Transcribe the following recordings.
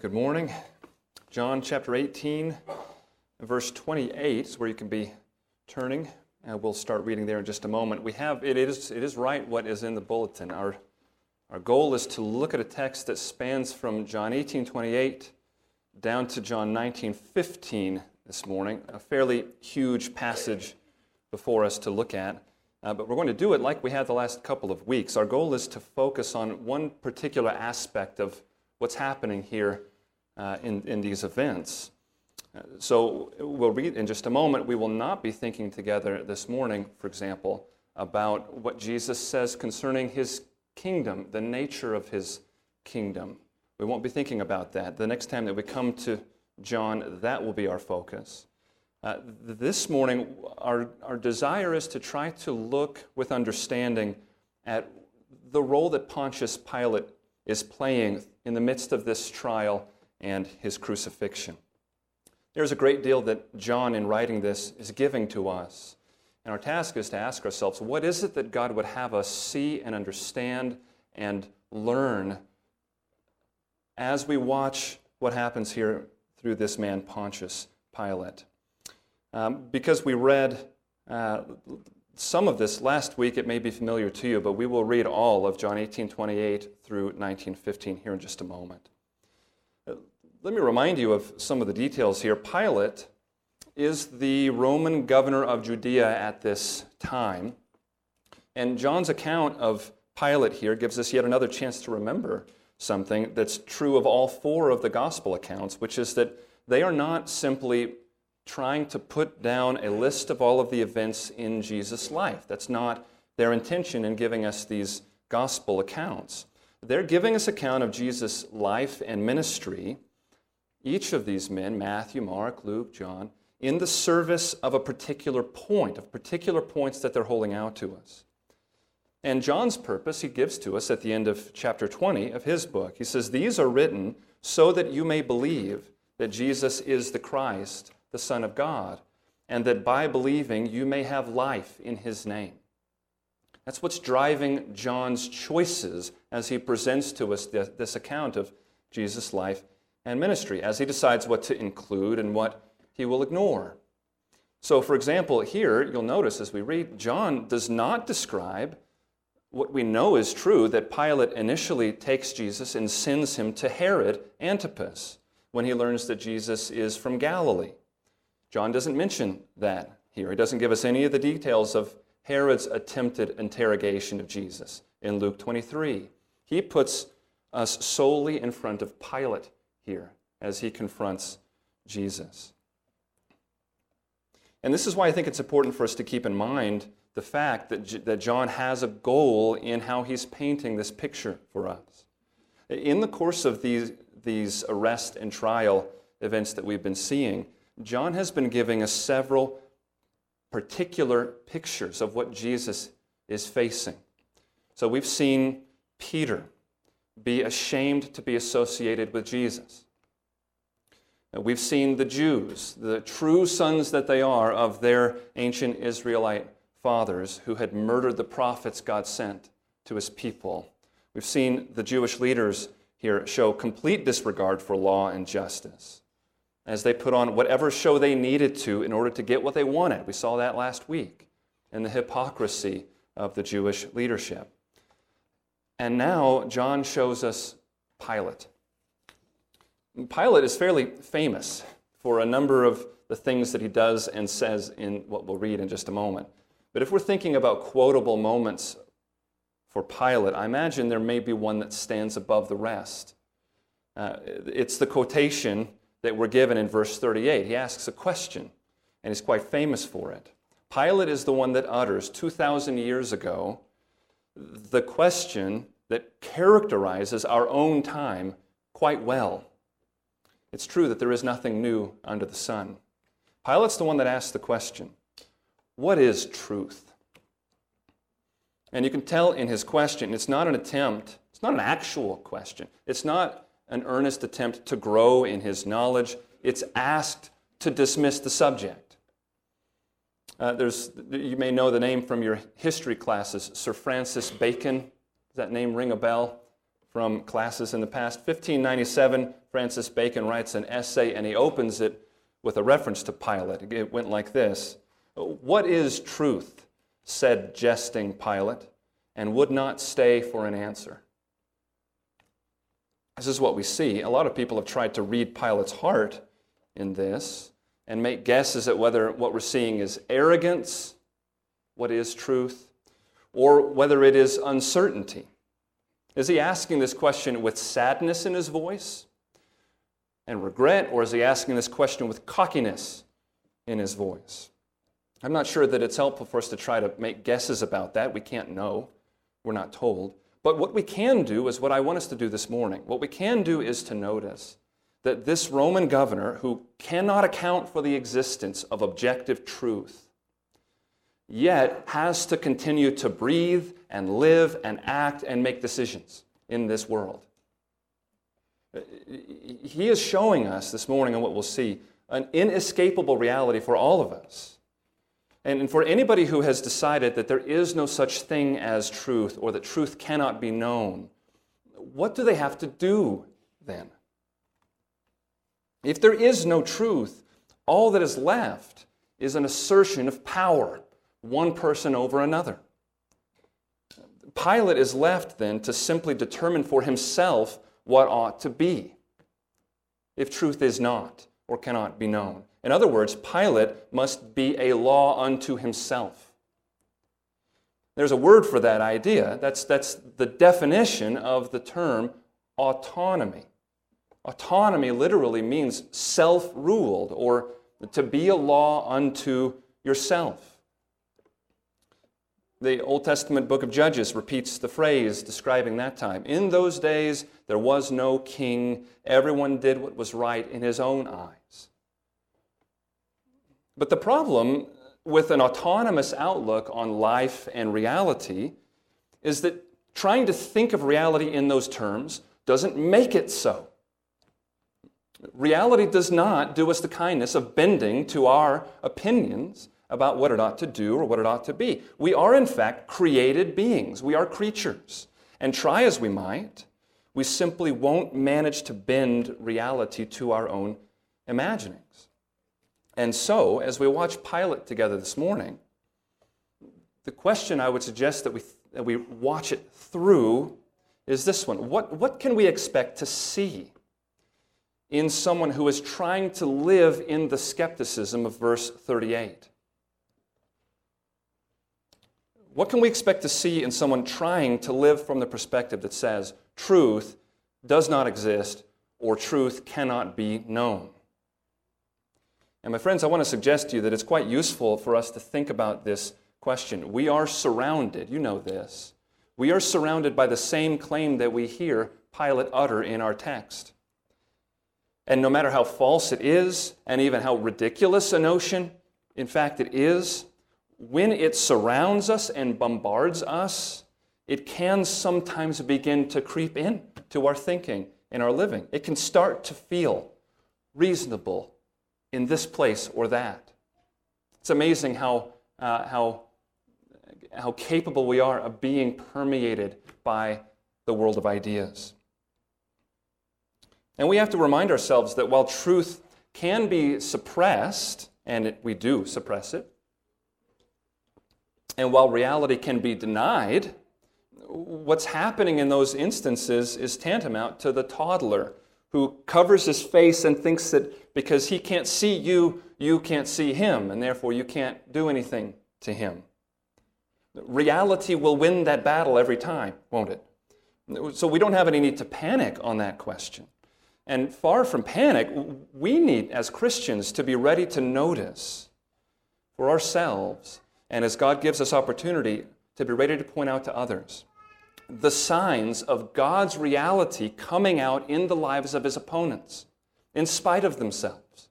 Good morning. John chapter 18, verse 28 is where you can be turning. Uh, we'll start reading there in just a moment. We have, it is, it is right what is in the bulletin. Our, our goal is to look at a text that spans from John 18, 28 down to John 19, 15 this morning. A fairly huge passage before us to look at. Uh, but we're going to do it like we had the last couple of weeks. Our goal is to focus on one particular aspect of what's happening here uh, in, in these events. So we'll read in just a moment. We will not be thinking together this morning, for example, about what Jesus says concerning his kingdom, the nature of his kingdom. We won't be thinking about that. The next time that we come to John, that will be our focus. Uh, this morning, our, our desire is to try to look with understanding at the role that Pontius Pilate is playing in the midst of this trial and his crucifixion. There's a great deal that John, in writing this, is giving to us. And our task is to ask ourselves what is it that God would have us see and understand and learn as we watch what happens here through this man, Pontius Pilate? Um, because we read uh, some of this last week, it may be familiar to you, but we will read all of John 18 28 through 19 15 here in just a moment. Let me remind you of some of the details here. Pilate is the Roman governor of Judea at this time. And John's account of Pilate here gives us yet another chance to remember something that's true of all four of the gospel accounts, which is that they are not simply trying to put down a list of all of the events in Jesus' life. That's not their intention in giving us these gospel accounts. They're giving us account of Jesus' life and ministry, each of these men, Matthew, Mark, Luke, John, in the service of a particular point, of particular points that they're holding out to us. And John's purpose he gives to us at the end of chapter 20 of his book. He says, These are written so that you may believe that Jesus is the Christ, the Son of God, and that by believing you may have life in his name. That's what's driving John's choices as he presents to us this account of Jesus' life and ministry, as he decides what to include and what he will ignore. So, for example, here you'll notice as we read, John does not describe what we know is true that Pilate initially takes Jesus and sends him to Herod Antipas when he learns that Jesus is from Galilee. John doesn't mention that here. He doesn't give us any of the details of Herod's attempted interrogation of Jesus in Luke 23. He puts us solely in front of Pilate here as he confronts Jesus. And this is why I think it's important for us to keep in mind the fact that, that John has a goal in how he's painting this picture for us. In the course of these, these arrest and trial events that we've been seeing, John has been giving us several particular pictures of what Jesus is facing. So we've seen Peter be ashamed to be associated with Jesus. We've seen the Jews, the true sons that they are of their ancient Israelite fathers who had murdered the prophets God sent to his people. We've seen the Jewish leaders here show complete disregard for law and justice as they put on whatever show they needed to in order to get what they wanted. We saw that last week in the hypocrisy of the Jewish leadership. And now John shows us Pilate. Pilate is fairly famous for a number of the things that he does and says in what we'll read in just a moment. But if we're thinking about quotable moments for Pilate, I imagine there may be one that stands above the rest. Uh, it's the quotation that we're given in verse 38. He asks a question, and he's quite famous for it. Pilate is the one that utters 2,000 years ago the question that characterizes our own time quite well. It's true that there is nothing new under the sun. Pilate's the one that asks the question What is truth? And you can tell in his question, it's not an attempt, it's not an actual question. It's not an earnest attempt to grow in his knowledge. It's asked to dismiss the subject. Uh, there's, you may know the name from your history classes, Sir Francis Bacon. Does that name ring a bell? from classes in the past. 1597, Francis Bacon writes an essay and he opens it with a reference to Pilate. It went like this What is truth? said jesting Pilate, and would not stay for an answer. This is what we see. A lot of people have tried to read Pilate's heart in this and make guesses at whether what we're seeing is arrogance, what is truth, or whether it is uncertainty. Is he asking this question with sadness in his voice and regret, or is he asking this question with cockiness in his voice? I'm not sure that it's helpful for us to try to make guesses about that. We can't know, we're not told. But what we can do is what I want us to do this morning. What we can do is to notice that this Roman governor, who cannot account for the existence of objective truth, yet has to continue to breathe and live and act and make decisions in this world. He is showing us this morning, and what we'll see, an inescapable reality for all of us. And for anybody who has decided that there is no such thing as truth or that truth cannot be known, what do they have to do then? If there is no truth, all that is left is an assertion of power, one person over another. Pilate is left then to simply determine for himself what ought to be, if truth is not or cannot be known. In other words, Pilate must be a law unto himself. There's a word for that idea. That's, that's the definition of the term autonomy. Autonomy literally means self ruled or to be a law unto yourself. The Old Testament book of Judges repeats the phrase describing that time. In those days, there was no king. Everyone did what was right in his own eyes. But the problem with an autonomous outlook on life and reality is that trying to think of reality in those terms doesn't make it so. Reality does not do us the kindness of bending to our opinions about what it ought to do or what it ought to be. We are, in fact, created beings. We are creatures. And try as we might, we simply won't manage to bend reality to our own imaginings. And so, as we watch Pilate together this morning, the question I would suggest that we, that we watch it through is this one what, what can we expect to see in someone who is trying to live in the skepticism of verse 38? What can we expect to see in someone trying to live from the perspective that says truth does not exist or truth cannot be known? And my friends, I want to suggest to you that it's quite useful for us to think about this question. We are surrounded, you know this, we are surrounded by the same claim that we hear Pilate utter in our text. And no matter how false it is, and even how ridiculous a notion, in fact, it is, when it surrounds us and bombards us, it can sometimes begin to creep in to our thinking and our living. It can start to feel reasonable in this place or that. It's amazing how, uh, how, how capable we are of being permeated by the world of ideas. And we have to remind ourselves that while truth can be suppressed, and it, we do suppress it, and while reality can be denied, what's happening in those instances is tantamount to the toddler who covers his face and thinks that because he can't see you, you can't see him, and therefore you can't do anything to him. Reality will win that battle every time, won't it? So we don't have any need to panic on that question. And far from panic, we need, as Christians, to be ready to notice for ourselves and as God gives us opportunity to be ready to point out to others the signs of God's reality coming out in the lives of his opponents, in spite of themselves.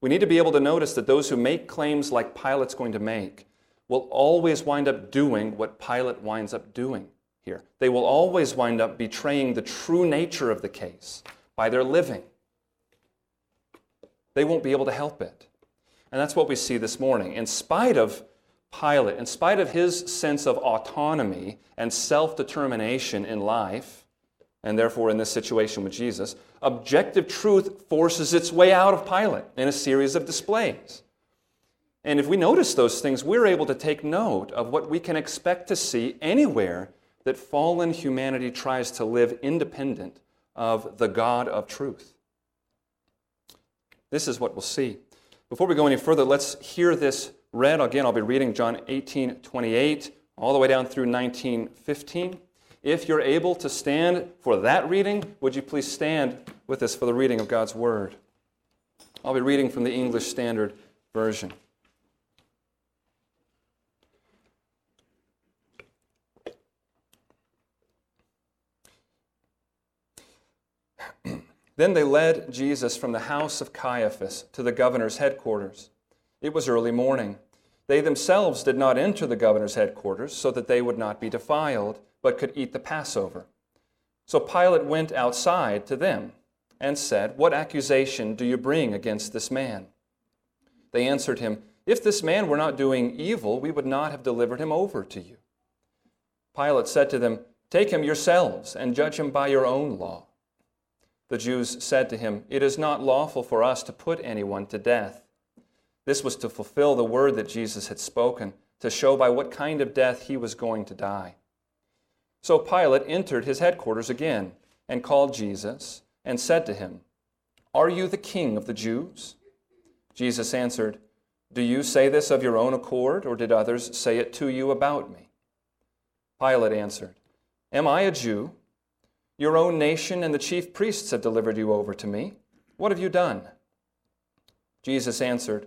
We need to be able to notice that those who make claims like Pilate's going to make will always wind up doing what Pilate winds up doing here. They will always wind up betraying the true nature of the case by their living. They won't be able to help it. And that's what we see this morning. In spite of Pilate, in spite of his sense of autonomy and self determination in life, and therefore in this situation with Jesus, objective truth forces its way out of Pilate in a series of displays. And if we notice those things, we're able to take note of what we can expect to see anywhere that fallen humanity tries to live independent of the God of truth. This is what we'll see. Before we go any further, let's hear this read. Again, I'll be reading John 18 28 all the way down through 19 15. If you're able to stand for that reading, would you please stand with us for the reading of God's Word? I'll be reading from the English Standard Version. Then they led Jesus from the house of Caiaphas to the governor's headquarters. It was early morning. They themselves did not enter the governor's headquarters so that they would not be defiled, but could eat the Passover. So Pilate went outside to them and said, What accusation do you bring against this man? They answered him, If this man were not doing evil, we would not have delivered him over to you. Pilate said to them, Take him yourselves and judge him by your own law. The Jews said to him, It is not lawful for us to put anyone to death. This was to fulfill the word that Jesus had spoken, to show by what kind of death he was going to die. So Pilate entered his headquarters again and called Jesus and said to him, Are you the king of the Jews? Jesus answered, Do you say this of your own accord, or did others say it to you about me? Pilate answered, Am I a Jew? Your own nation and the chief priests have delivered you over to me. What have you done? Jesus answered,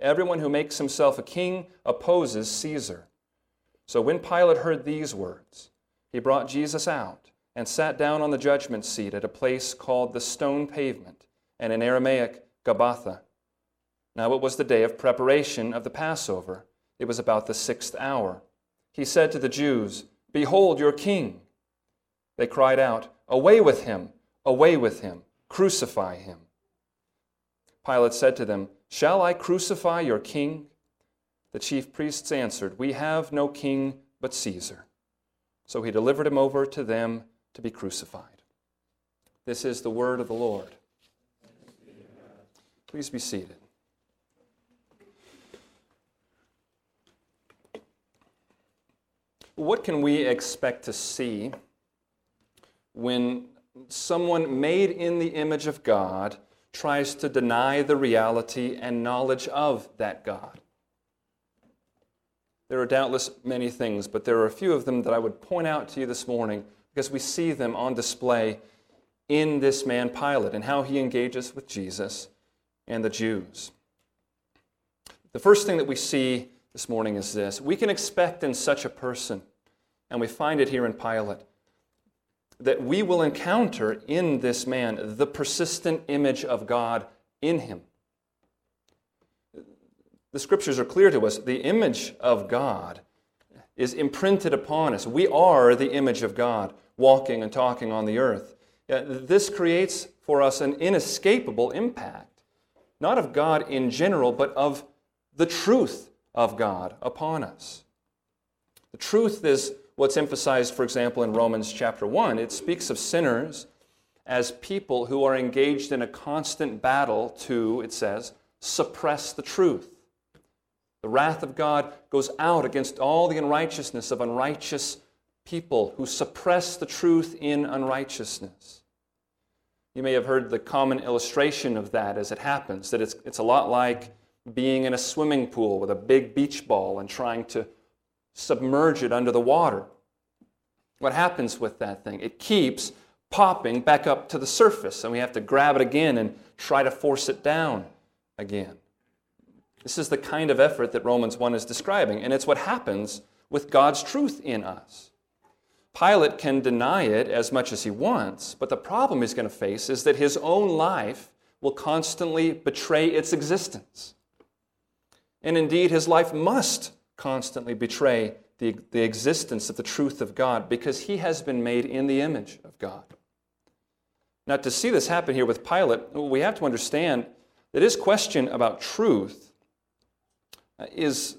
Everyone who makes himself a king opposes Caesar. So when Pilate heard these words, he brought Jesus out and sat down on the judgment seat at a place called the stone pavement, and in Aramaic, Gabbatha. Now it was the day of preparation of the Passover. It was about the sixth hour. He said to the Jews, Behold your king. They cried out, Away with him! Away with him! Crucify him. Pilate said to them, Shall I crucify your king? The chief priests answered, We have no king but Caesar. So he delivered him over to them to be crucified. This is the word of the Lord. Please be seated. What can we expect to see when someone made in the image of God tries to deny the reality and knowledge of that God? There are doubtless many things, but there are a few of them that I would point out to you this morning because we see them on display in this man Pilate and how he engages with Jesus and the Jews. The first thing that we see this morning is this we can expect in such a person, and we find it here in Pilate, that we will encounter in this man the persistent image of God in him. The scriptures are clear to us. The image of God is imprinted upon us. We are the image of God walking and talking on the earth. Uh, this creates for us an inescapable impact, not of God in general, but of the truth of God upon us. The truth is what's emphasized, for example, in Romans chapter 1. It speaks of sinners as people who are engaged in a constant battle to, it says, suppress the truth. The wrath of God goes out against all the unrighteousness of unrighteous people who suppress the truth in unrighteousness. You may have heard the common illustration of that as it happens, that it's, it's a lot like being in a swimming pool with a big beach ball and trying to submerge it under the water. What happens with that thing? It keeps popping back up to the surface, and we have to grab it again and try to force it down again. This is the kind of effort that Romans 1 is describing, and it's what happens with God's truth in us. Pilate can deny it as much as he wants, but the problem he's going to face is that his own life will constantly betray its existence. And indeed, his life must constantly betray the, the existence of the truth of God because he has been made in the image of God. Now, to see this happen here with Pilate, we have to understand that his question about truth uh, is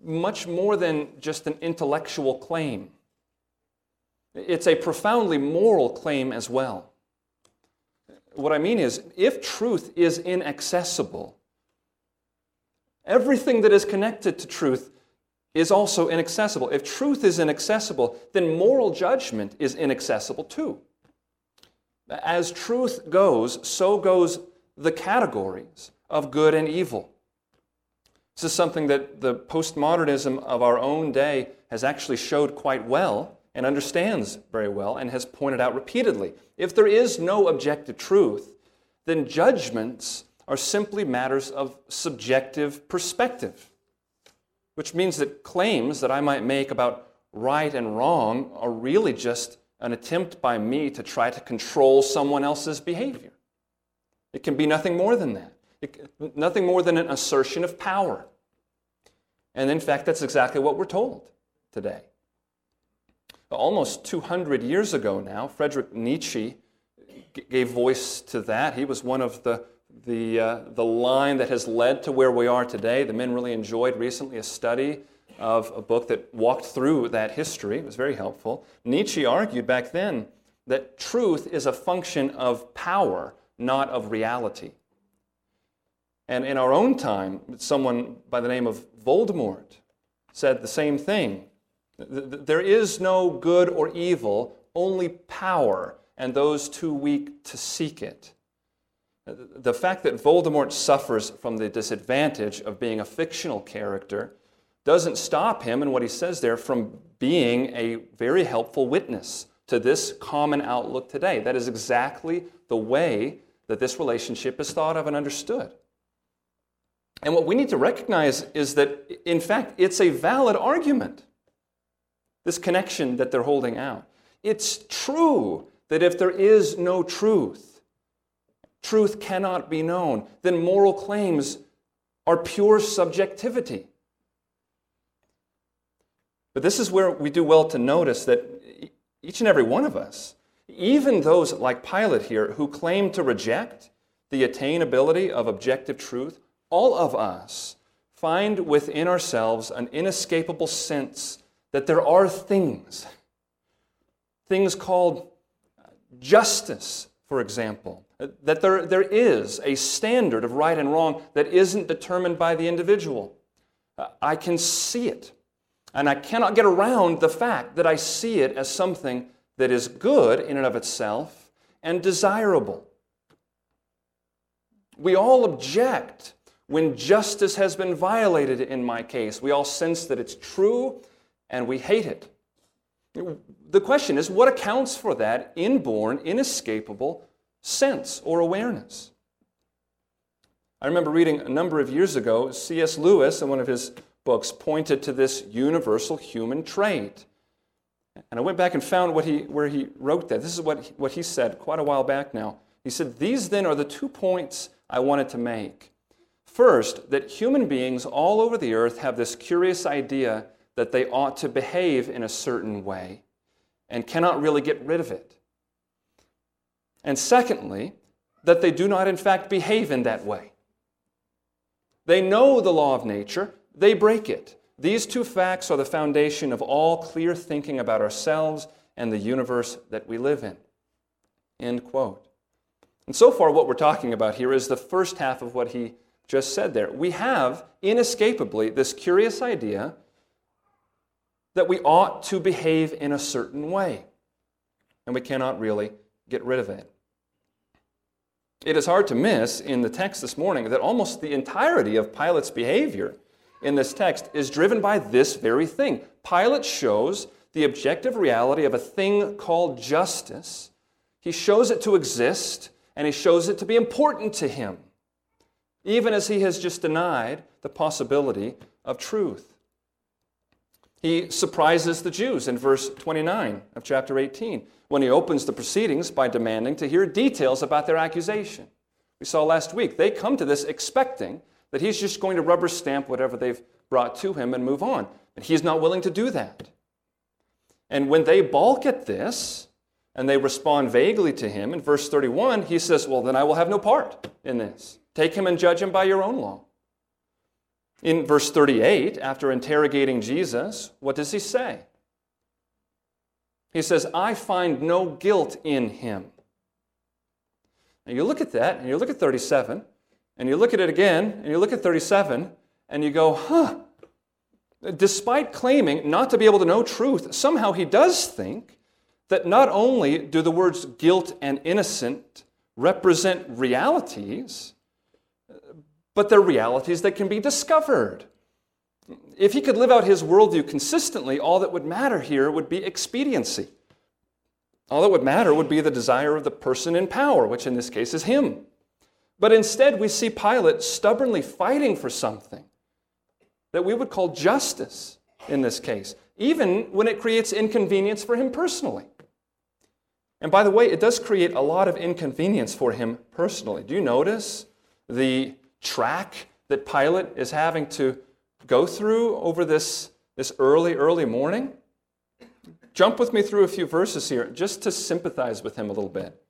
much more than just an intellectual claim. It's a profoundly moral claim as well. What I mean is, if truth is inaccessible, everything that is connected to truth is also inaccessible. If truth is inaccessible, then moral judgment is inaccessible too. As truth goes, so goes the categories of good and evil. This is something that the postmodernism of our own day has actually showed quite well and understands very well and has pointed out repeatedly. If there is no objective truth, then judgments are simply matters of subjective perspective, which means that claims that I might make about right and wrong are really just an attempt by me to try to control someone else's behavior. It can be nothing more than that. It, nothing more than an assertion of power. And in fact, that's exactly what we're told today. Almost 200 years ago now, Friedrich Nietzsche gave voice to that. He was one of the, the, uh, the line that has led to where we are today. The men really enjoyed recently a study of a book that walked through that history. It was very helpful. Nietzsche argued back then that truth is a function of power, not of reality. And in our own time, someone by the name of Voldemort said the same thing. There is no good or evil, only power, and those too weak to seek it. The fact that Voldemort suffers from the disadvantage of being a fictional character doesn't stop him, and what he says there, from being a very helpful witness to this common outlook today. That is exactly the way that this relationship is thought of and understood. And what we need to recognize is that, in fact, it's a valid argument, this connection that they're holding out. It's true that if there is no truth, truth cannot be known, then moral claims are pure subjectivity. But this is where we do well to notice that each and every one of us, even those like Pilate here who claim to reject the attainability of objective truth, all of us find within ourselves an inescapable sense that there are things, things called justice, for example. That there, there is a standard of right and wrong that isn't determined by the individual. Uh, I can see it. And I cannot get around the fact that I see it as something that is good in and of itself and desirable. We all object when justice has been violated in my case. We all sense that it's true and we hate it. The question is what accounts for that inborn, inescapable sense or awareness? I remember reading a number of years ago, C.S. Lewis, in one of his books, pointed to this universal human trait. And I went back and found what he, where he wrote that. This is what what he said quite a while back now. He said, These then are the two points I wanted to make. First, that human beings all over the earth have this curious idea that they ought to behave in a certain way and cannot really get rid of it. And secondly, that they do not, in fact, behave in that way. They know the law of nature, they break it. These two facts are the foundation of all clear thinking about ourselves and the universe that we live in. End quote. And so far, what we're talking about here is the first half of what he just said there. We have inescapably this curious idea that we ought to behave in a certain way, and we cannot really get rid of it. It is hard to miss in the text this morning that almost the entirety of Pilate's behavior in this text is driven by this very thing. Pilate shows the objective reality of a thing called justice. He shows it to exist, and he shows it to be important to him, even as he has just denied the possibility of truth. He surprises the Jews in verse 29 of chapter 18 when he opens the proceedings by demanding to hear details about their accusation. We saw last week, they come to this expecting that he's just going to rubber stamp whatever they've brought to him and move on. And he's not willing to do that. And when they balk at this and they respond vaguely to him, in verse 31, he says, Well, then I will have no part in this. Take him and judge him by your own law. In verse 38, after interrogating Jesus, what does he say? He says, I find no guilt in him. Now you look at that, and you look at 37, and you look at it again, and you look at 37, and you go, huh. Despite claiming not to be able to know truth, somehow he does think that not only do the words guilt and innocent represent realities, but they're realities that can be discovered. If he could live out his worldview consistently, all that would matter here would be expediency. All that would matter would be the desire of the person in power, which in this case is him. But instead, we see Pilate stubbornly fighting for something that we would call justice in this case, even when it creates inconvenience for him personally. And by the way, it does create a lot of inconvenience for him personally. Do you notice the track that Pilate is having to go through over this, this early, early morning? Jump with me through a few verses here just to sympathize with him a little bit.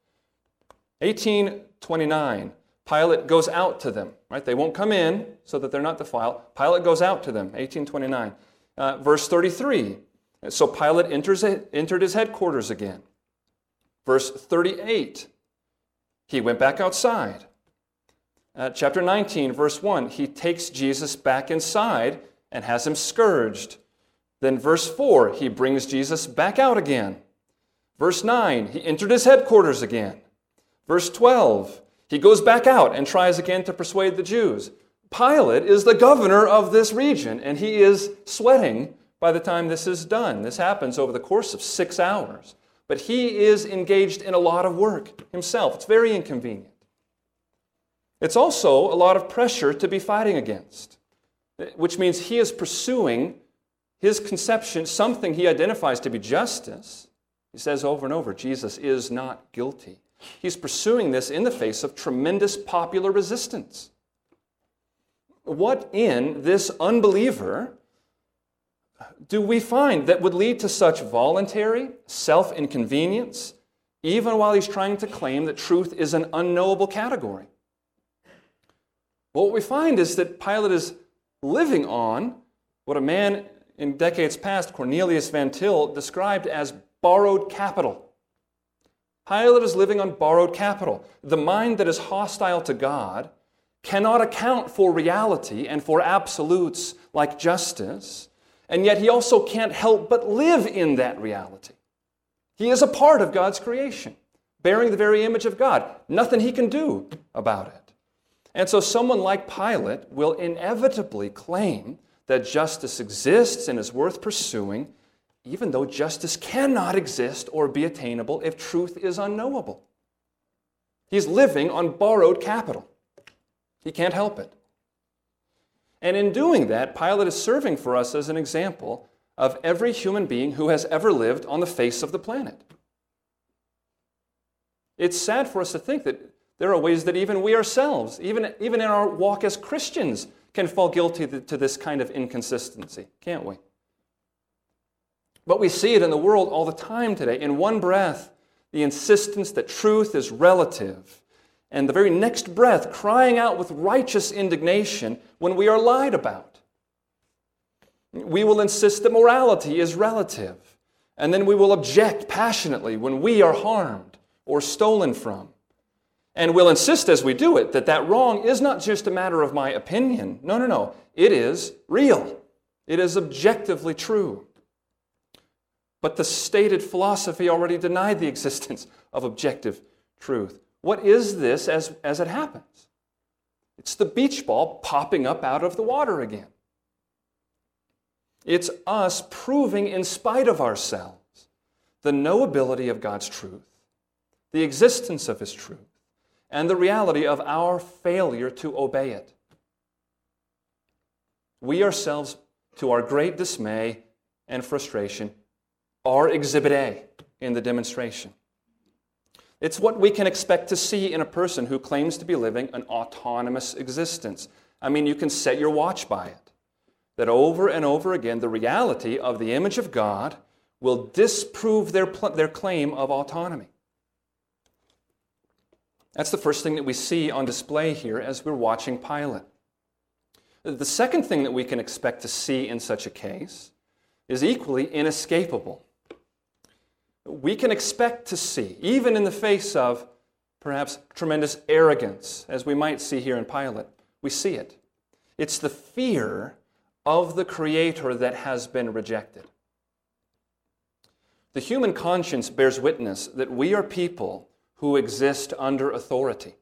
1829. Pilate goes out to them, right? They won't come in so that they're not defiled. Pilate goes out to them, 1829. Uh, verse 33. So Pilate enters, entered his headquarters again. Verse 38. He went back outside. Uh, chapter 19, verse 1. He takes Jesus back inside and has him scourged. Then, verse 4, he brings Jesus back out again. Verse 9, he entered his headquarters again. Verse 12, he goes back out and tries again to persuade the Jews. Pilate is the governor of this region, and he is sweating by the time this is done. This happens over the course of six hours. But he is engaged in a lot of work himself. It's very inconvenient. It's also a lot of pressure to be fighting against, which means he is pursuing his conception, something he identifies to be justice. He says over and over Jesus is not guilty. He's pursuing this in the face of tremendous popular resistance. What in this unbeliever do we find that would lead to such voluntary self inconvenience, even while he's trying to claim that truth is an unknowable category? Well, what we find is that Pilate is living on what a man in decades past, Cornelius Van Til, described as borrowed capital. Pilate is living on borrowed capital. The mind that is hostile to God cannot account for reality and for absolutes like justice, and yet he also can't help but live in that reality. He is a part of God's creation, bearing the very image of God. Nothing he can do about it. And so, someone like Pilate will inevitably claim that justice exists and is worth pursuing, even though justice cannot exist or be attainable if truth is unknowable. He's living on borrowed capital. He can't help it. And in doing that, Pilate is serving for us as an example of every human being who has ever lived on the face of the planet. It's sad for us to think that there are ways that even we ourselves, even, even in our walk as Christians, can fall guilty to this kind of inconsistency, can't we? But we see it in the world all the time today. In one breath, the insistence that truth is relative, and the very next breath, crying out with righteous indignation when we are lied about. We will insist that morality is relative, and then we will object passionately when we are harmed or stolen from. And we'll insist as we do it that that wrong is not just a matter of my opinion. No, no, no. It is real, it is objectively true. But the stated philosophy already denied the existence of objective truth. What is this as, as it happens? It's the beach ball popping up out of the water again. It's us proving, in spite of ourselves, the knowability of God's truth, the existence of His truth, and the reality of our failure to obey it. We ourselves, to our great dismay and frustration, are Exhibit A in the demonstration. It's what we can expect to see in a person who claims to be living an autonomous existence. I mean, you can set your watch by it. That over and over again, the reality of the image of God will disprove their, their claim of autonomy. That's the first thing that we see on display here as we're watching Pilate. The second thing that we can expect to see in such a case is equally inescapable we can expect to see, even in the face of perhaps tremendous arrogance, as we might see here in Pilate. We see it. It's the fear of the Creator that has been rejected. The human conscience bears witness that we are people who exist under authority.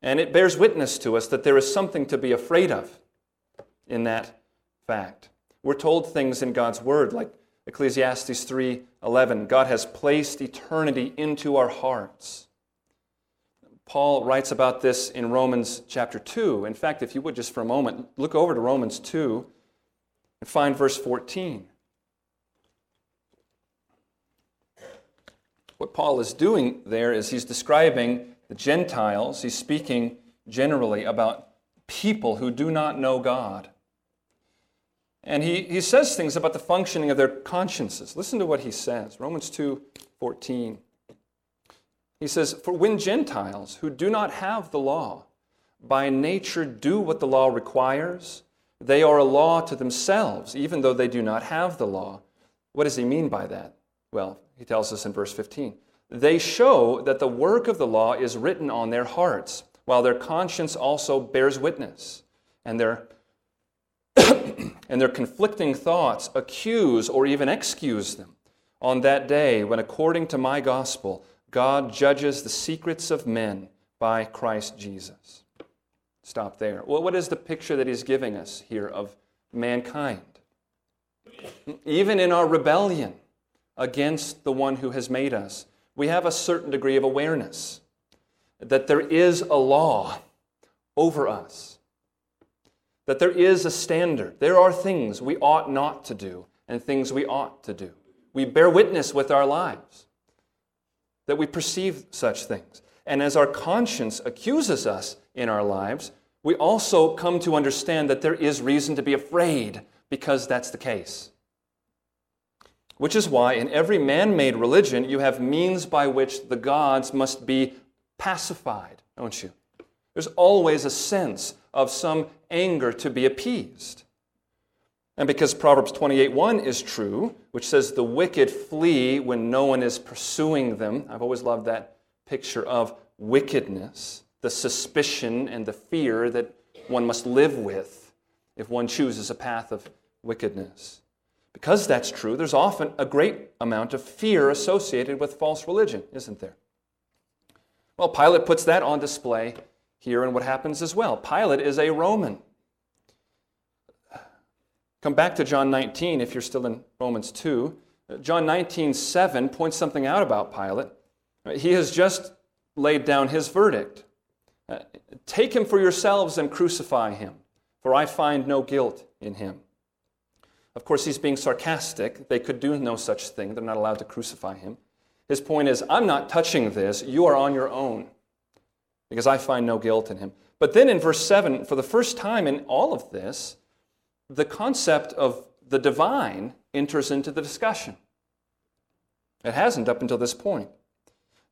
And it bears witness to us that there is something to be afraid of in that fact. We're told things in God's Word like Ecclesiastes 3:11 God has placed eternity into our hearts. Paul writes about this in Romans chapter 2. In fact, if you would just for a moment look over to Romans 2 and find verse 14. What Paul is doing there is he's describing the Gentiles. He's speaking generally about people who do not know God. And he, he says things about the functioning of their consciences. Listen to what he says Romans 2 14. He says, For when Gentiles who do not have the law by nature do what the law requires, they are a law to themselves, even though they do not have the law. What does he mean by that? Well, he tells us in verse 15. They show that the work of the law is written on their hearts, while their conscience also bears witness, and their and their conflicting thoughts accuse or even excuse them on that day when, according to my gospel, God judges the secrets of men by Christ Jesus. Stop there. Well, what is the picture that he's giving us here of mankind? Even in our rebellion against the one who has made us, we have a certain degree of awareness that there is a law over us that there is a standard. There are things we ought not to do and things we ought to do. We bear witness with our lives that we perceive such things. And as our conscience accuses us in our lives, we also come to understand that there is reason to be afraid because that's the case. Which is why in every man made religion, you have means by which the gods must be pacified, don't you? There's always a sense of some anger to be appeased. And because Proverbs 28:1 is true, which says the wicked flee when no one is pursuing them. I've always loved that picture of wickedness, the suspicion and the fear that one must live with if one chooses a path of wickedness. Because that's true, there's often a great amount of fear associated with false religion, isn't there? Well, Pilate puts that on display here in what happens as well. Pilate is a Roman. Come back to John 19 if you're still in Romans 2. John 19, 7 points something out about Pilate. He has just laid down his verdict. Take him for yourselves and crucify him, for I find no guilt in him. Of course, he's being sarcastic. They could do no such thing. They're not allowed to crucify him. His point is, I'm not touching this. You are on your own, because I find no guilt in him. But then in verse 7, for the first time in all of this, the concept of the divine enters into the discussion. It hasn't up until this point.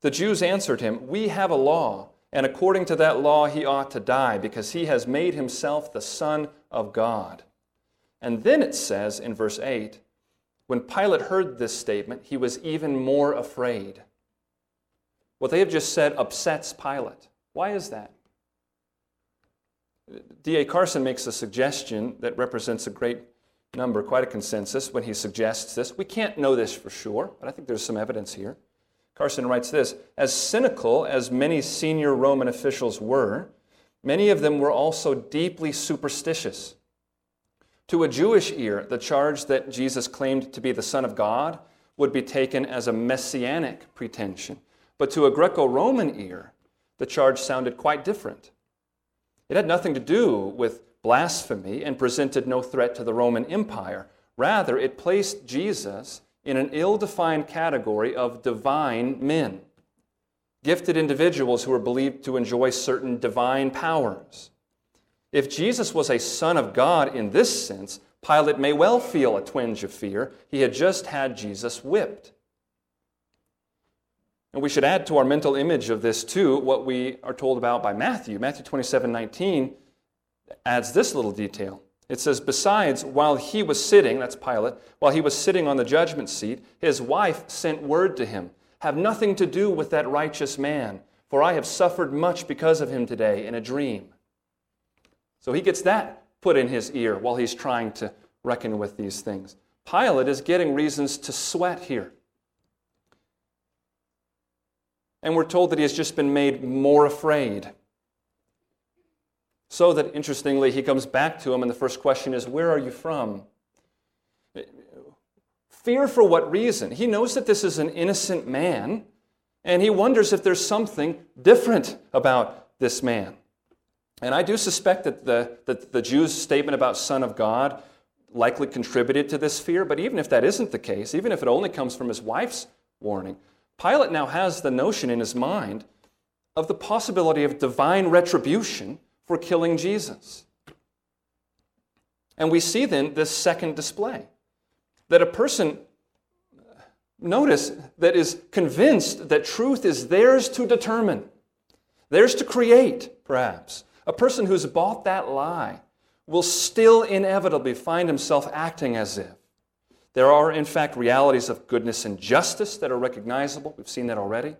The Jews answered him, We have a law, and according to that law he ought to die, because he has made himself the Son of God. And then it says in verse 8, when Pilate heard this statement, he was even more afraid. What they have just said upsets Pilate. Why is that? D.A. Carson makes a suggestion that represents a great number, quite a consensus, when he suggests this. We can't know this for sure, but I think there's some evidence here. Carson writes this As cynical as many senior Roman officials were, many of them were also deeply superstitious. To a Jewish ear, the charge that Jesus claimed to be the Son of God would be taken as a messianic pretension. But to a Greco Roman ear, the charge sounded quite different. It had nothing to do with blasphemy and presented no threat to the Roman Empire. Rather, it placed Jesus in an ill defined category of divine men, gifted individuals who were believed to enjoy certain divine powers. If Jesus was a son of God in this sense, Pilate may well feel a twinge of fear. He had just had Jesus whipped. And we should add to our mental image of this, too, what we are told about by Matthew. Matthew 27 19 adds this little detail. It says, Besides, while he was sitting, that's Pilate, while he was sitting on the judgment seat, his wife sent word to him Have nothing to do with that righteous man, for I have suffered much because of him today in a dream. So he gets that put in his ear while he's trying to reckon with these things. Pilate is getting reasons to sweat here. And we're told that he has just been made more afraid. So that, interestingly, he comes back to him, and the first question is, Where are you from? Fear for what reason? He knows that this is an innocent man, and he wonders if there's something different about this man. And I do suspect that the, that the Jews' statement about Son of God likely contributed to this fear, but even if that isn't the case, even if it only comes from his wife's warning, Pilate now has the notion in his mind of the possibility of divine retribution for killing Jesus. And we see then this second display that a person, notice, that is convinced that truth is theirs to determine, theirs to create, perhaps. A person who's bought that lie will still inevitably find himself acting as if there are, in fact, realities of goodness and justice that are recognizable. We've seen that already.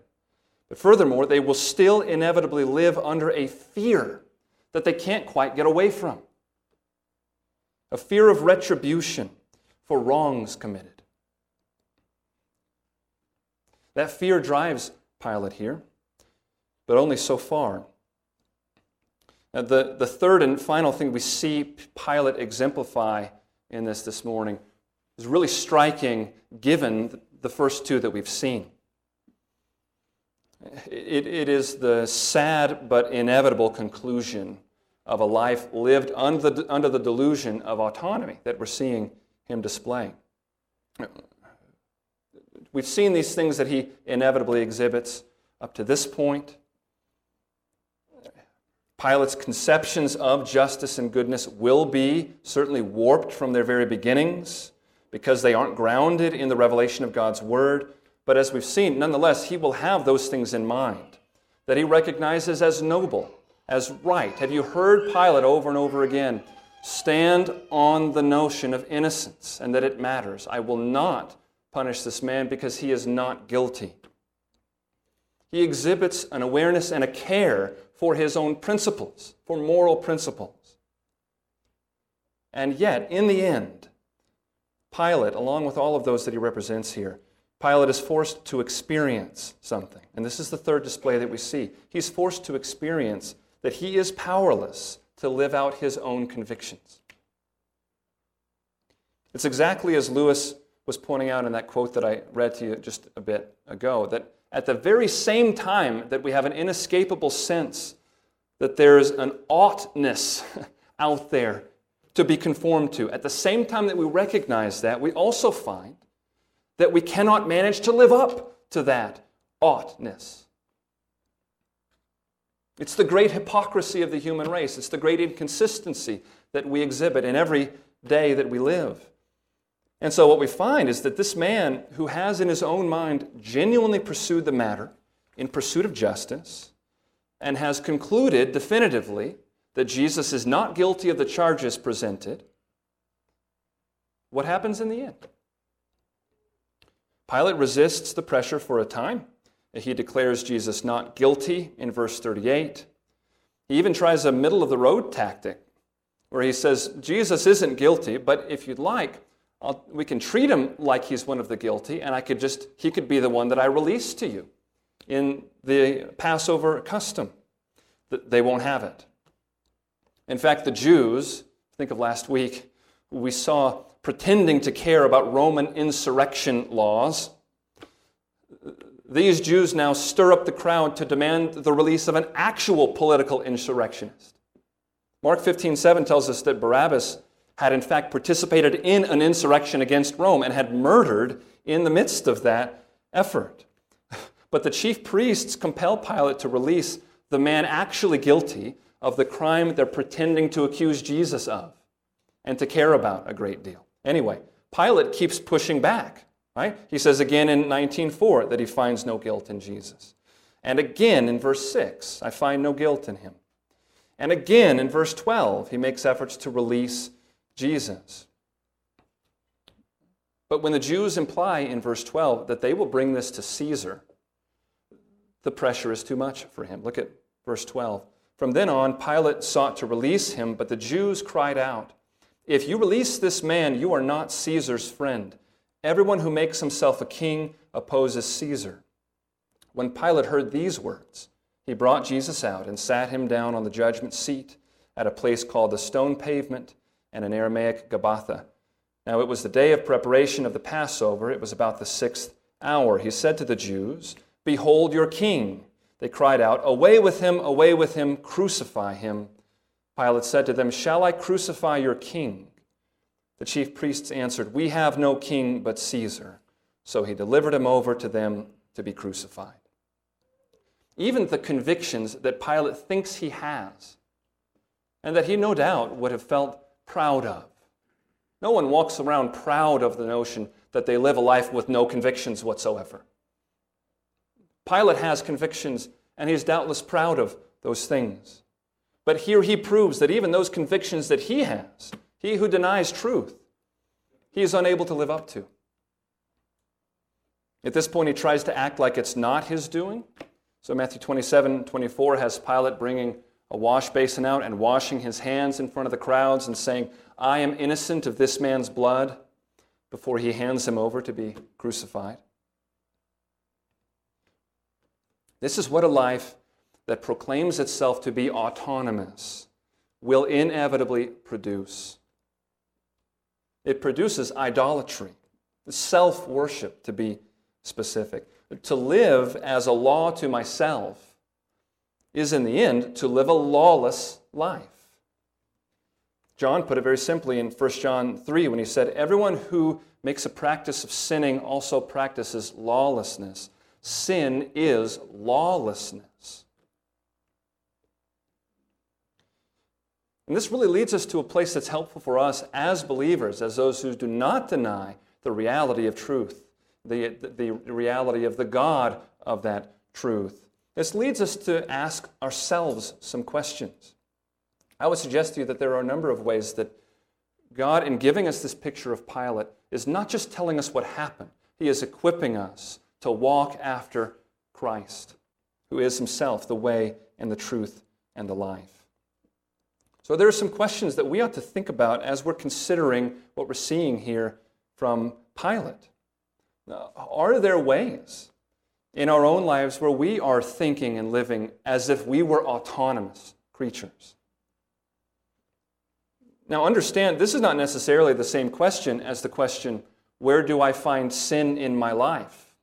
But furthermore, they will still inevitably live under a fear that they can't quite get away from a fear of retribution for wrongs committed. That fear drives Pilate here, but only so far. The, the third and final thing we see Pilate exemplify in this this morning is really striking given the first two that we've seen. It, it is the sad but inevitable conclusion of a life lived under the, under the delusion of autonomy that we're seeing him display. We've seen these things that he inevitably exhibits up to this point. Pilate's conceptions of justice and goodness will be certainly warped from their very beginnings because they aren't grounded in the revelation of God's Word. But as we've seen, nonetheless, he will have those things in mind that he recognizes as noble, as right. Have you heard Pilate over and over again stand on the notion of innocence and that it matters. I will not punish this man because he is not guilty. He exhibits an awareness and a care for his own principles, for moral principles. And yet, in the end, Pilate, along with all of those that he represents here, Pilate is forced to experience something. And this is the third display that we see. He's forced to experience that he is powerless to live out his own convictions. It's exactly as Lewis was pointing out in that quote that I read to you just a bit ago that at the very same time that we have an inescapable sense that there's an oughtness out there to be conformed to, at the same time that we recognize that, we also find that we cannot manage to live up to that oughtness. It's the great hypocrisy of the human race. It's the great inconsistency that we exhibit in every day that we live. And so, what we find is that this man who has in his own mind genuinely pursued the matter in pursuit of justice and has concluded definitively that Jesus is not guilty of the charges presented, what happens in the end? Pilate resists the pressure for a time. He declares Jesus not guilty in verse 38. He even tries a middle of the road tactic where he says, Jesus isn't guilty, but if you'd like, I'll, we can treat him like he's one of the guilty, and I could just, he could be the one that I release to you in the Passover custom. They won't have it. In fact, the Jews, think of last week, we saw pretending to care about Roman insurrection laws these Jews now stir up the crowd to demand the release of an actual political insurrectionist. Mark 15, 7 tells us that Barabbas had in fact participated in an insurrection against Rome and had murdered in the midst of that effort. But the chief priests compel Pilate to release the man actually guilty of the crime they're pretending to accuse Jesus of and to care about a great deal. Anyway, Pilate keeps pushing back. Right? He says again in 19:4 that he finds no guilt in Jesus. And again in verse 6, I find no guilt in him. And again in verse 12, he makes efforts to release Jesus. But when the Jews imply in verse 12 that they will bring this to Caesar, the pressure is too much for him. Look at verse 12. From then on, Pilate sought to release him, but the Jews cried out, If you release this man, you are not Caesar's friend. Everyone who makes himself a king opposes Caesar. When Pilate heard these words, he brought Jesus out and sat him down on the judgment seat at a place called the stone pavement and in Aramaic Gabbatha. Now it was the day of preparation of the Passover. It was about the sixth hour. He said to the Jews, Behold your king. They cried out, Away with him, away with him, crucify him. Pilate said to them, Shall I crucify your king? The chief priests answered, We have no king but Caesar. So he delivered him over to them to be crucified. Even the convictions that Pilate thinks he has, and that he no doubt would have felt proud of. No one walks around proud of the notion that they live a life with no convictions whatsoever. Pilate has convictions, and he's doubtless proud of those things. But here he proves that even those convictions that he has, he who denies truth, he is unable to live up to. At this point, he tries to act like it's not his doing. So, Matthew 27 24 has Pilate bringing a wash basin out and washing his hands in front of the crowds and saying, I am innocent of this man's blood, before he hands him over to be crucified. This is what a life that proclaims itself to be autonomous will inevitably produce. It produces idolatry, self worship, to be specific. To live as a law to myself is, in the end, to live a lawless life. John put it very simply in 1 John 3 when he said, Everyone who makes a practice of sinning also practices lawlessness. Sin is lawlessness. And this really leads us to a place that's helpful for us as believers, as those who do not deny the reality of truth, the, the reality of the God of that truth. This leads us to ask ourselves some questions. I would suggest to you that there are a number of ways that God, in giving us this picture of Pilate, is not just telling us what happened, He is equipping us to walk after Christ, who is Himself the way and the truth and the life. So there are some questions that we ought to think about as we're considering what we're seeing here from Pilate. Now, are there ways in our own lives where we are thinking and living as if we were autonomous creatures? Now, understand, this is not necessarily the same question as the question, where do I find sin in my life?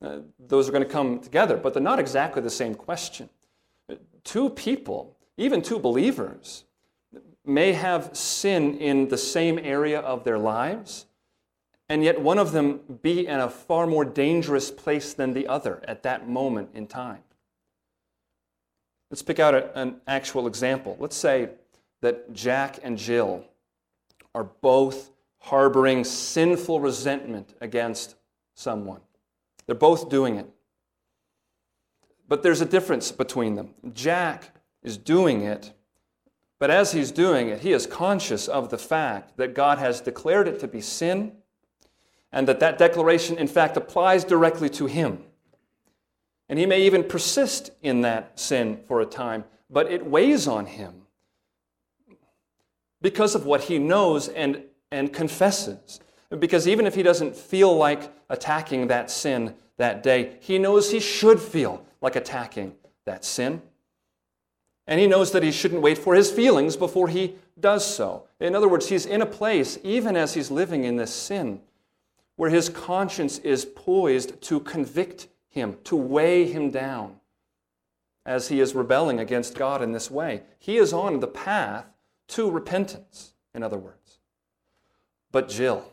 Uh, those are going to come together, but they're not exactly the same question. Two people, even two believers, may have sin in the same area of their lives, and yet one of them be in a far more dangerous place than the other at that moment in time. Let's pick out a, an actual example. Let's say that Jack and Jill are both harboring sinful resentment against someone. They're both doing it. But there's a difference between them. Jack is doing it, but as he's doing it, he is conscious of the fact that God has declared it to be sin and that that declaration, in fact, applies directly to him. And he may even persist in that sin for a time, but it weighs on him because of what he knows and, and confesses. Because even if he doesn't feel like attacking that sin that day, he knows he should feel like attacking that sin. And he knows that he shouldn't wait for his feelings before he does so. In other words, he's in a place, even as he's living in this sin, where his conscience is poised to convict him, to weigh him down as he is rebelling against God in this way. He is on the path to repentance, in other words. But Jill,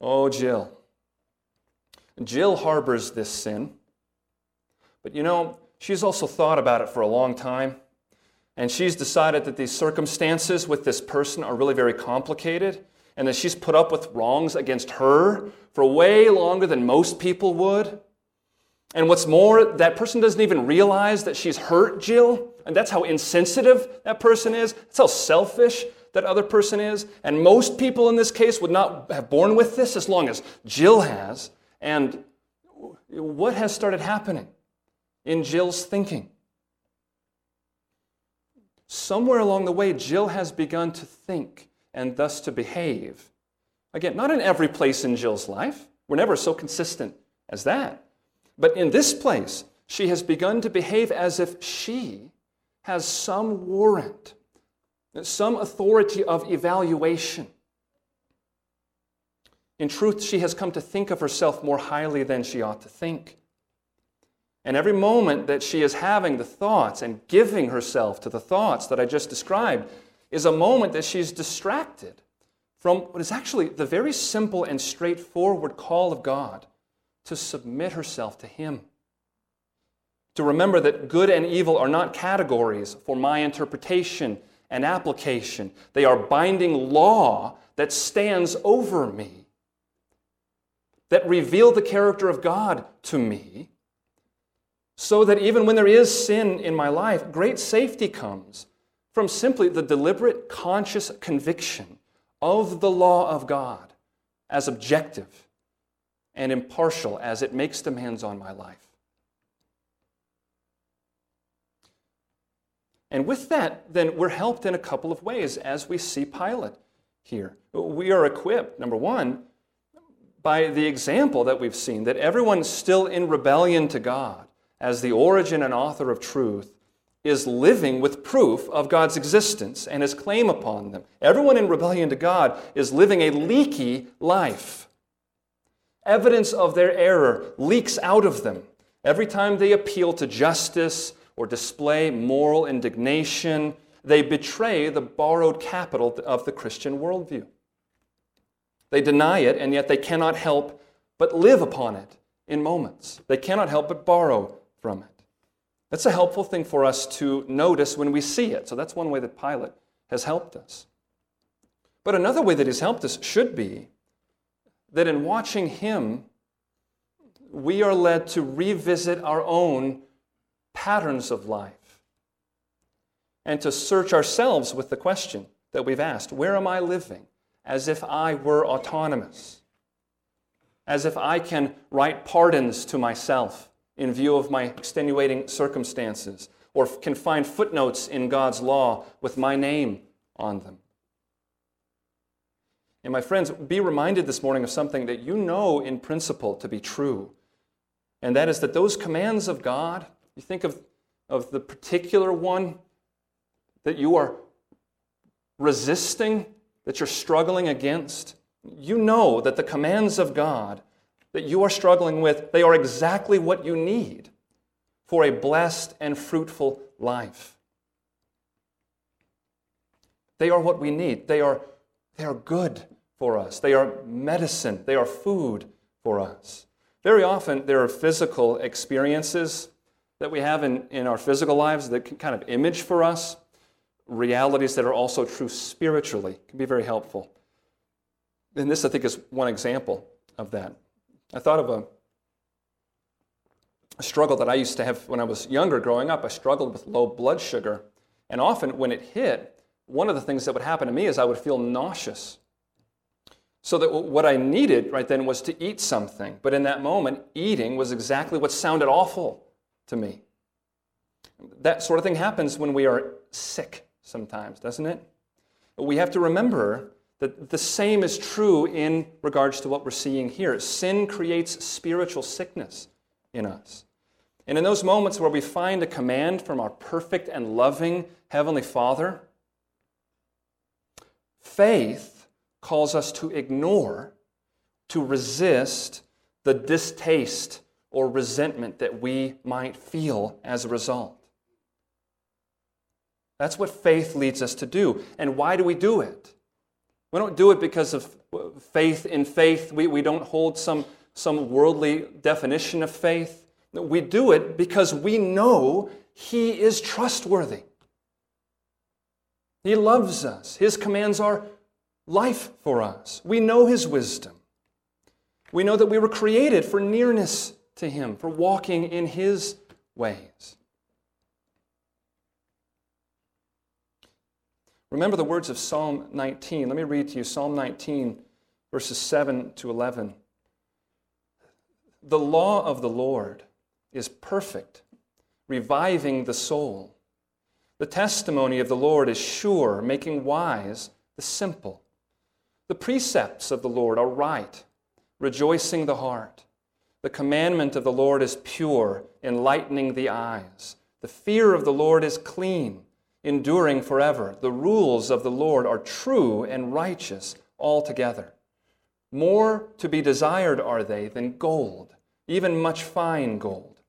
oh, Jill, Jill harbors this sin. But you know, she's also thought about it for a long time. And she's decided that these circumstances with this person are really very complicated and that she's put up with wrongs against her for way longer than most people would. And what's more, that person doesn't even realize that she's hurt Jill. And that's how insensitive that person is. That's how selfish that other person is. And most people in this case would not have borne with this as long as Jill has. And what has started happening in Jill's thinking? Somewhere along the way, Jill has begun to think and thus to behave. Again, not in every place in Jill's life. We're never so consistent as that. But in this place, she has begun to behave as if she has some warrant, some authority of evaluation. In truth, she has come to think of herself more highly than she ought to think. And every moment that she is having the thoughts and giving herself to the thoughts that I just described is a moment that she's distracted from what is actually the very simple and straightforward call of God to submit herself to Him. To remember that good and evil are not categories for my interpretation and application, they are binding law that stands over me, that reveal the character of God to me, so that even when there is sin in my life, great safety comes from simply the deliberate, conscious conviction of the law of God as objective and impartial as it makes demands on my life. And with that, then we're helped in a couple of ways as we see Pilate here. We are equipped, number one, by the example that we've seen that everyone still in rebellion to God, as the origin and author of truth, is living with proof of God's existence and his claim upon them. Everyone in rebellion to God is living a leaky life. Evidence of their error leaks out of them every time they appeal to justice or display moral indignation. They betray the borrowed capital of the Christian worldview. They deny it, and yet they cannot help but live upon it in moments. They cannot help but borrow from it. That's a helpful thing for us to notice when we see it. So that's one way that Pilate has helped us. But another way that he's helped us should be that in watching him, we are led to revisit our own patterns of life. and to search ourselves with the question that we've asked Where am I living? As if I were autonomous, as if I can write pardons to myself in view of my extenuating circumstances, or can find footnotes in God's law with my name on them. And my friends, be reminded this morning of something that you know in principle to be true. And that is that those commands of God, you think of, of the particular one that you are resisting, that you're struggling against, you know that the commands of God that you are struggling with, they are exactly what you need for a blessed and fruitful life. They are what we need. They are, they are good for us. They are medicine. They are food for us. Very often, there are physical experiences that we have in, in our physical lives that can kind of image for us realities that are also true spiritually. It can be very helpful. And this, I think, is one example of that. I thought of a, a struggle that I used to have when I was younger growing up. I struggled with low blood sugar. And often, when it hit, one of the things that would happen to me is I would feel nauseous. So that what I needed right then was to eat something. But in that moment, eating was exactly what sounded awful to me. That sort of thing happens when we are sick sometimes, doesn't it? But we have to remember that the same is true in regards to what we're seeing here. Sin creates spiritual sickness in us. And in those moments where we find a command from our perfect and loving Heavenly Father, faith calls us to ignore, to resist the distaste or resentment that we might feel as a result. That's what faith leads us to do. And why do we do it? We don't do it because of faith in faith. We, we don't hold some, some worldly definition of faith. We do it because we know He is trustworthy. He loves us. His commands are life for us. We know His wisdom. We know that we were created for nearness to Him, for walking in His ways. Remember the words of Psalm 19. Let me read to you Psalm 19, verses 7 to 11. The law of the Lord is perfect, reviving the soul. The testimony of the Lord is sure, making wise the simple. The precepts of the Lord are right, rejoicing the heart. The commandment of the Lord is pure, enlightening the eyes. The fear of the Lord is clean, enduring forever. The rules of the Lord are true and righteous altogether. More to be desired are they than gold, even much fine gold.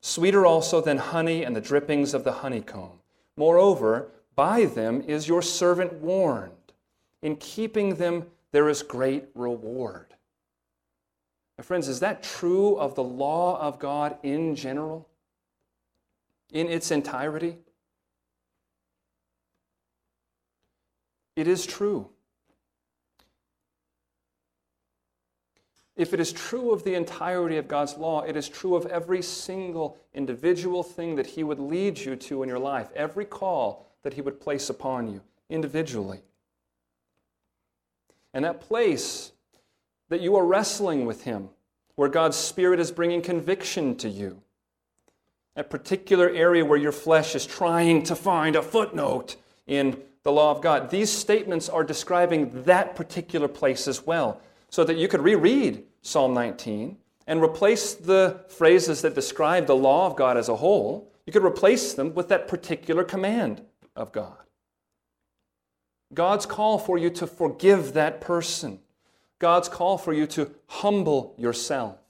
Sweeter also than honey and the drippings of the honeycomb. Moreover, by them is your servant warned. In keeping them, there is great reward. My friends, is that true of the law of God in general? In its entirety? It is true. If it is true of the entirety of God's law, it is true of every single individual thing that He would lead you to in your life, every call that He would place upon you individually. And that place that you are wrestling with Him, where God's Spirit is bringing conviction to you, that particular area where your flesh is trying to find a footnote in the law of God. These statements are describing that particular place as well, so that you could reread Psalm 19 and replace the phrases that describe the law of God as a whole. You could replace them with that particular command of God. God's call for you to forgive that person. God's call for you to humble yourself.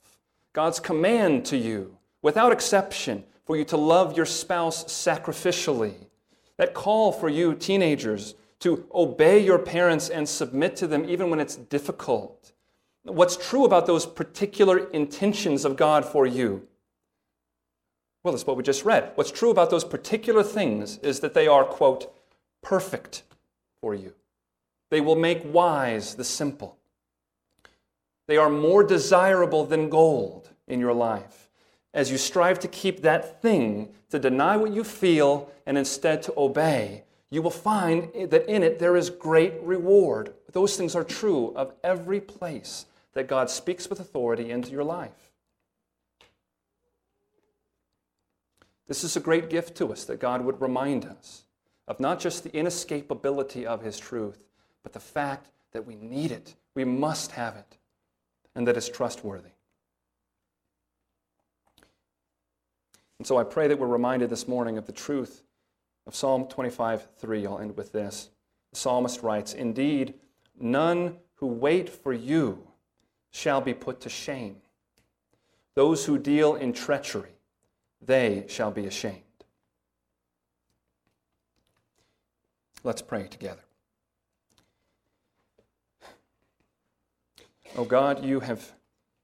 God's command to you, without exception, for you to love your spouse sacrificially. That call for you, teenagers, to obey your parents and submit to them even when it's difficult. What's true about those particular intentions of God for you? Well, that's what we just read. What's true about those particular things is that they are, quote, perfect for you. They will make wise the simple. They are more desirable than gold in your life. As you strive to keep that thing, to deny what you feel and instead to obey, you will find that in it there is great reward. Those things are true of every place that God speaks with authority into your life. This is a great gift to us that God would remind us of not just the inescapability of His truth, but the fact that we need it, we must have it, and that it's trustworthy. And so I pray that we're reminded this morning of the truth of Psalm 25 3. I'll end with this. The psalmist writes, Indeed, none who wait for you shall be put to shame. Those who deal in treachery, they shall be ashamed. Let's pray together. Oh God, you have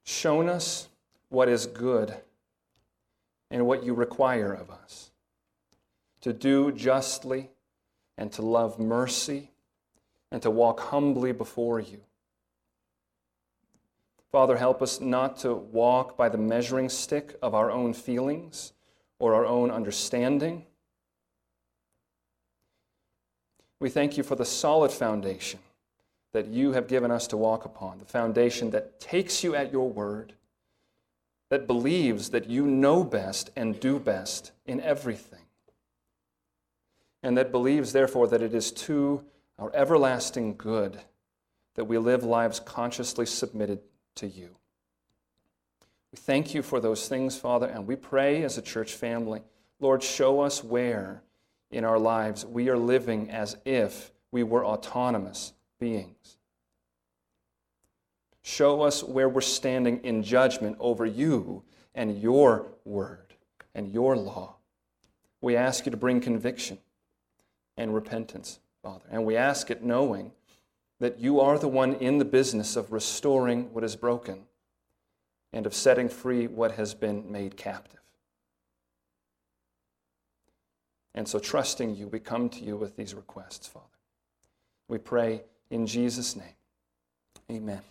shown us what is good and what you require of us to do justly and to love mercy and to walk humbly before you. Father, help us not to walk by the measuring stick of our own feelings or our own understanding. We thank you for the solid foundation that you have given us to walk upon, the foundation that takes you at your word that believes that you know best and do best in everything, and that believes, therefore, that it is to our everlasting good that we live lives consciously submitted to you. We thank you for those things, Father, and we pray as a church family, Lord, show us where in our lives we are living as if we were autonomous beings. Show us where we're standing in judgment over you and your word and your law. We ask you to bring conviction and repentance, Father. And we ask it knowing that you are the one in the business of restoring what is broken and of setting free what has been made captive. And so, trusting you, we come to you with these requests, Father. We pray in Jesus' name. Amen.